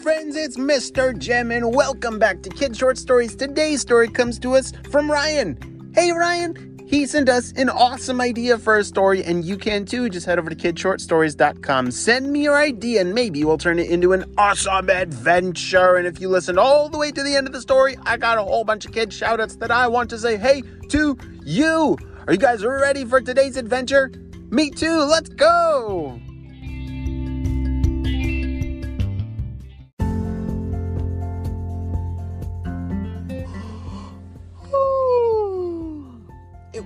friends? It's Mr. Jem, and welcome back to Kid Short Stories. Today's story comes to us from Ryan. Hey, Ryan! He sent us an awesome idea for a story, and you can too. Just head over to kidshortstories.com. Send me your idea, and maybe we'll turn it into an awesome adventure. And if you listen all the way to the end of the story, I got a whole bunch of kid shoutouts that I want to say hey to you. Are you guys ready for today's adventure? Me too. Let's go!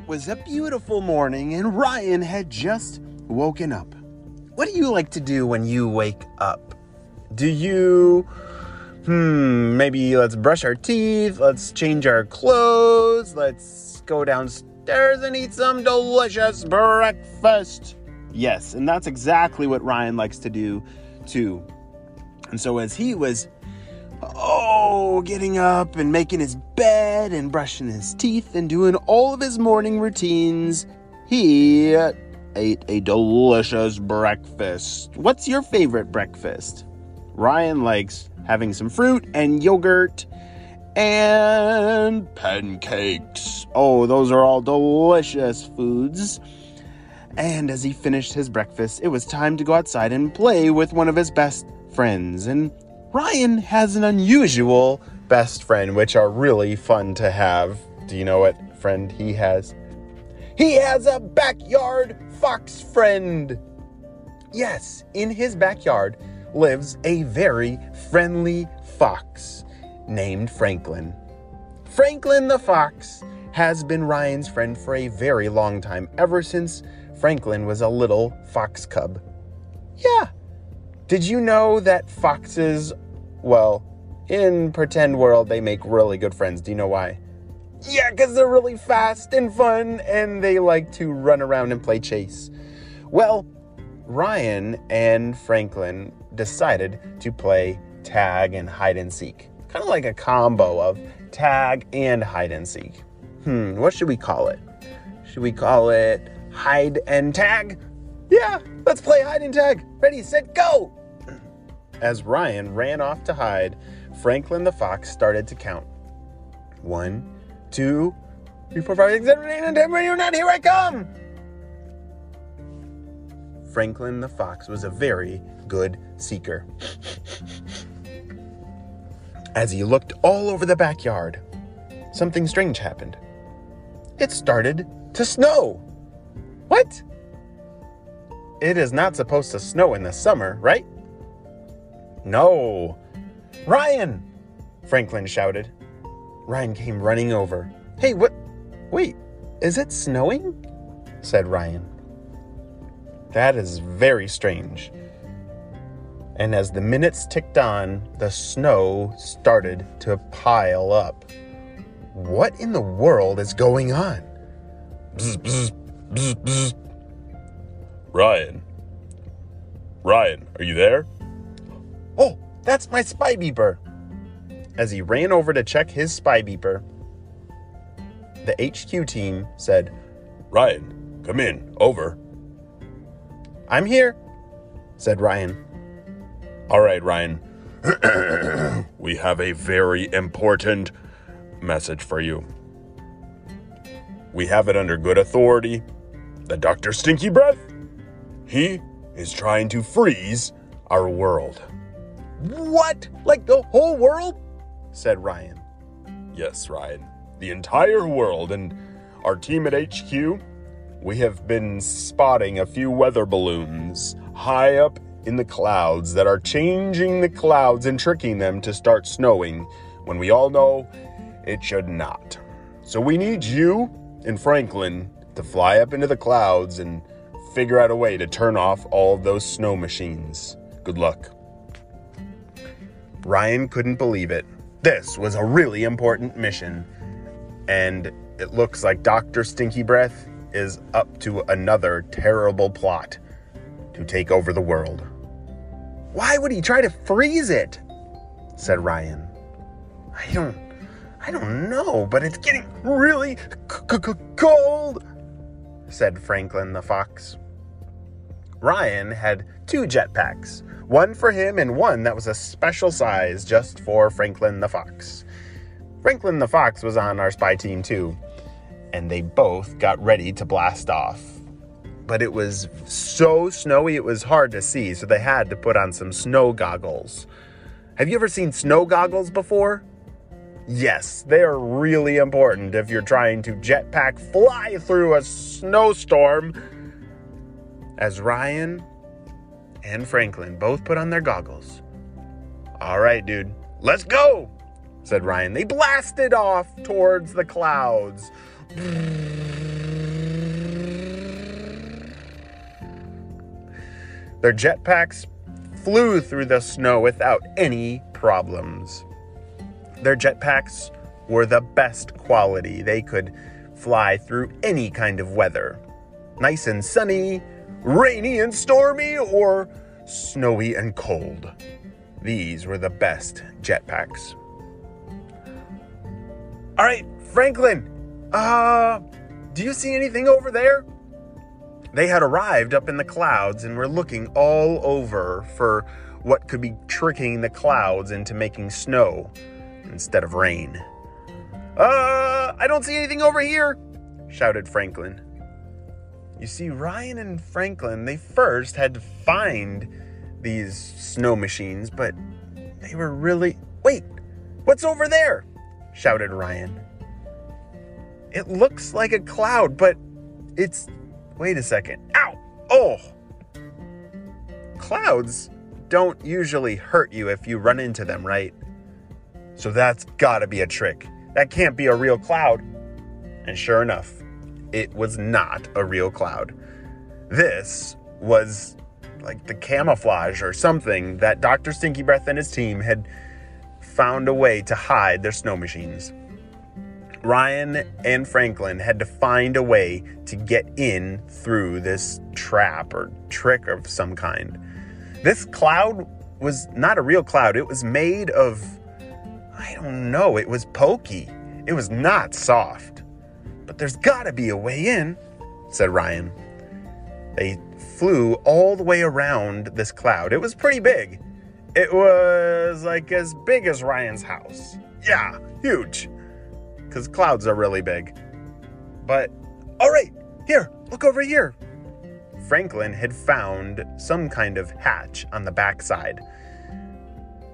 It was a beautiful morning, and Ryan had just woken up. What do you like to do when you wake up? Do you, hmm, maybe let's brush our teeth, let's change our clothes, let's go downstairs and eat some delicious breakfast? Yes, and that's exactly what Ryan likes to do too. And so as he was oh, getting up and making his bed and brushing his teeth and doing all of his morning routines, he ate a delicious breakfast. What's your favorite breakfast? Ryan likes having some fruit and yogurt and pancakes. Oh, those are all delicious foods. And as he finished his breakfast, it was time to go outside and play with one of his best friends. And Ryan has an unusual best friend, which are really fun to have. Do you know what friend he has? He has a backyard fox friend. Yes, in his backyard lives a very friendly fox named Franklin. Franklin the fox has been Ryan's friend for a very long time, ever since Franklin was a little fox cub. Yeah. Did you know that foxes well, in pretend world, they make really good friends. Do you know why? Yeah, because they're really fast and fun and they like to run around and play chase. Well, Ryan and Franklin decided to play tag and hide and seek. Kind of like a combo of tag and hide and seek. Hmm, what should we call it? Should we call it hide and tag? Yeah, let's play hide and tag. Ready, set, go! As Ryan ran off to hide, Franklin the fox started to count. One, two, three, four, five, six, seven, eight, nine, ten, you're not, here I come! Franklin the fox was a very good seeker. As he looked all over the backyard, something strange happened. It started to snow. What? It is not supposed to snow in the summer, right? No! Ryan! Franklin shouted. Ryan came running over. Hey, what? Wait, is it snowing? said Ryan. That is very strange. And as the minutes ticked on, the snow started to pile up. What in the world is going on? Bzz, bzz, bzz. Ryan. Ryan, are you there? Oh, that's my spy beeper. As he ran over to check his spy beeper, the HQ team said, Ryan, come in. Over. I'm here, said Ryan. All right, Ryan. we have a very important message for you. We have it under good authority The Dr. Stinky Breath, he is trying to freeze our world. What? Like the whole world? said Ryan. Yes, Ryan. The entire world and our team at HQ, we have been spotting a few weather balloons high up in the clouds that are changing the clouds and tricking them to start snowing when we all know it should not. So we need you and Franklin to fly up into the clouds and figure out a way to turn off all those snow machines. Good luck. Ryan couldn't believe it. This was a really important mission. And it looks like Dr. Stinky Breath is up to another terrible plot to take over the world. Why would he try to freeze it? said Ryan. I don't I don't know, but it's getting really c- c- cold, said Franklin the fox. Ryan had two jetpacks, one for him and one that was a special size just for Franklin the Fox. Franklin the Fox was on our spy team too, and they both got ready to blast off. But it was so snowy it was hard to see, so they had to put on some snow goggles. Have you ever seen snow goggles before? Yes, they are really important if you're trying to jetpack fly through a snowstorm. As Ryan and Franklin both put on their goggles. All right, dude, let's go, said Ryan. They blasted off towards the clouds. Their jetpacks flew through the snow without any problems. Their jetpacks were the best quality. They could fly through any kind of weather nice and sunny, rainy and stormy, or snowy and cold. These were the best jetpacks. All right, Franklin, uh, do you see anything over there? They had arrived up in the clouds and were looking all over for what could be tricking the clouds into making snow instead of rain. Uh, I don't see anything over here, shouted Franklin. You see, Ryan and Franklin, they first had to find these snow machines, but they were really. Wait, what's over there? shouted Ryan. It looks like a cloud, but it's. Wait a second. Ow! Oh! Clouds don't usually hurt you if you run into them, right? So that's gotta be a trick. That can't be a real cloud. And sure enough, it was not a real cloud. This was like the camouflage or something that Dr. Stinky Breath and his team had found a way to hide their snow machines. Ryan and Franklin had to find a way to get in through this trap or trick of some kind. This cloud was not a real cloud, it was made of, I don't know, it was pokey. It was not soft. But there's gotta be a way in, said Ryan. They flew all the way around this cloud. It was pretty big. It was like as big as Ryan's house. Yeah, huge. Because clouds are really big. But, all right, here, look over here. Franklin had found some kind of hatch on the backside.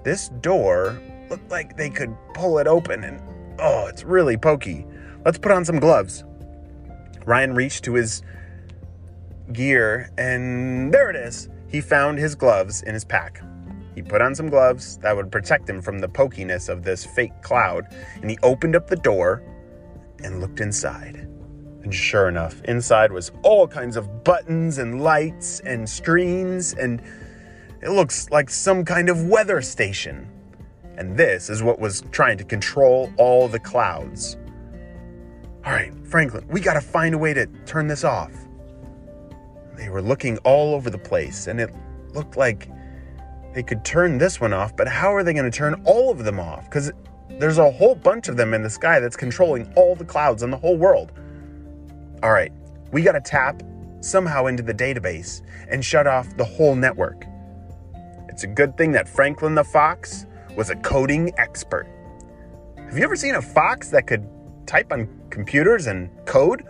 This door looked like they could pull it open, and oh, it's really pokey. Let's put on some gloves. Ryan reached to his gear, and there it is. He found his gloves in his pack. He put on some gloves that would protect him from the pokiness of this fake cloud, and he opened up the door and looked inside. And sure enough, inside was all kinds of buttons and lights and screens, and it looks like some kind of weather station. And this is what was trying to control all the clouds. All right, Franklin, we gotta find a way to turn this off. They were looking all over the place, and it looked like they could turn this one off, but how are they gonna turn all of them off? Because there's a whole bunch of them in the sky that's controlling all the clouds in the whole world. All right, we gotta tap somehow into the database and shut off the whole network. It's a good thing that Franklin the Fox was a coding expert. Have you ever seen a fox that could type on computers and code?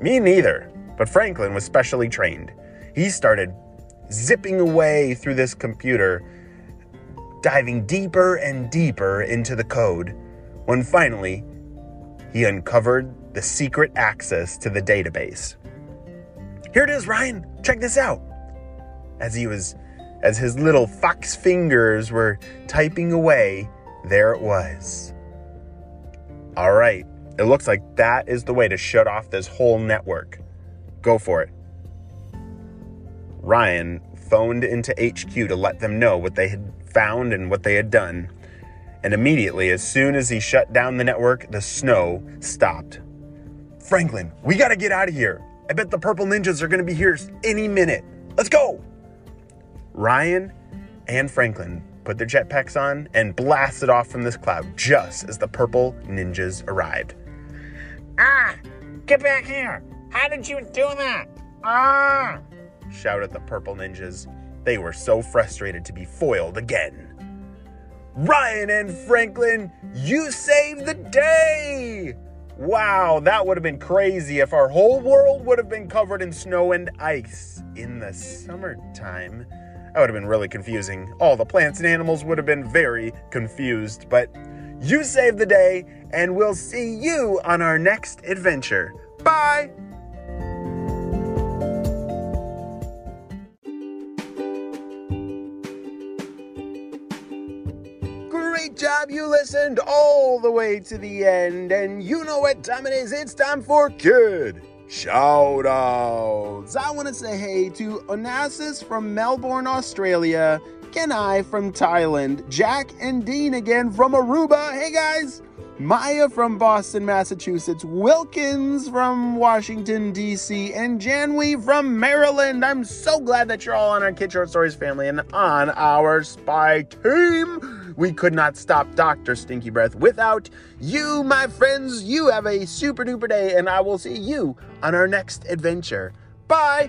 Me neither, but Franklin was specially trained. He started zipping away through this computer, diving deeper and deeper into the code, when finally he uncovered the secret access to the database. Here it is, Ryan. Check this out. As he was as his little fox fingers were typing away, there it was. All right, it looks like that is the way to shut off this whole network. Go for it. Ryan phoned into HQ to let them know what they had found and what they had done. And immediately, as soon as he shut down the network, the snow stopped. Franklin, we gotta get out of here. I bet the purple ninjas are gonna be here any minute. Let's go! Ryan and Franklin put their jetpacks on and blasted off from this cloud just as the purple ninjas arrived. Ah! Get back here! How did you do that? Ah! shouted the purple ninjas. They were so frustrated to be foiled again. Ryan and Franklin, you saved the day! Wow, that would have been crazy if our whole world would have been covered in snow and ice in the summertime. That would have been really confusing. All the plants and animals would have been very confused, but you saved the day, and we'll see you on our next adventure. Bye! Great job, you listened all the way to the end, and you know what time it is. It's time for Kid Shout Outs. I want to say hey to Onassis from Melbourne, Australia, Kenai from Thailand, Jack and Dean again from Aruba. Hey guys! Maya from Boston, Massachusetts, Wilkins from Washington, D.C., and Janwee from Maryland. I'm so glad that you're all on our Kid Short Stories family and on our spy team. We could not stop Dr. Stinky Breath without you, my friends. You have a super duper day, and I will see you on our next adventure. Bye.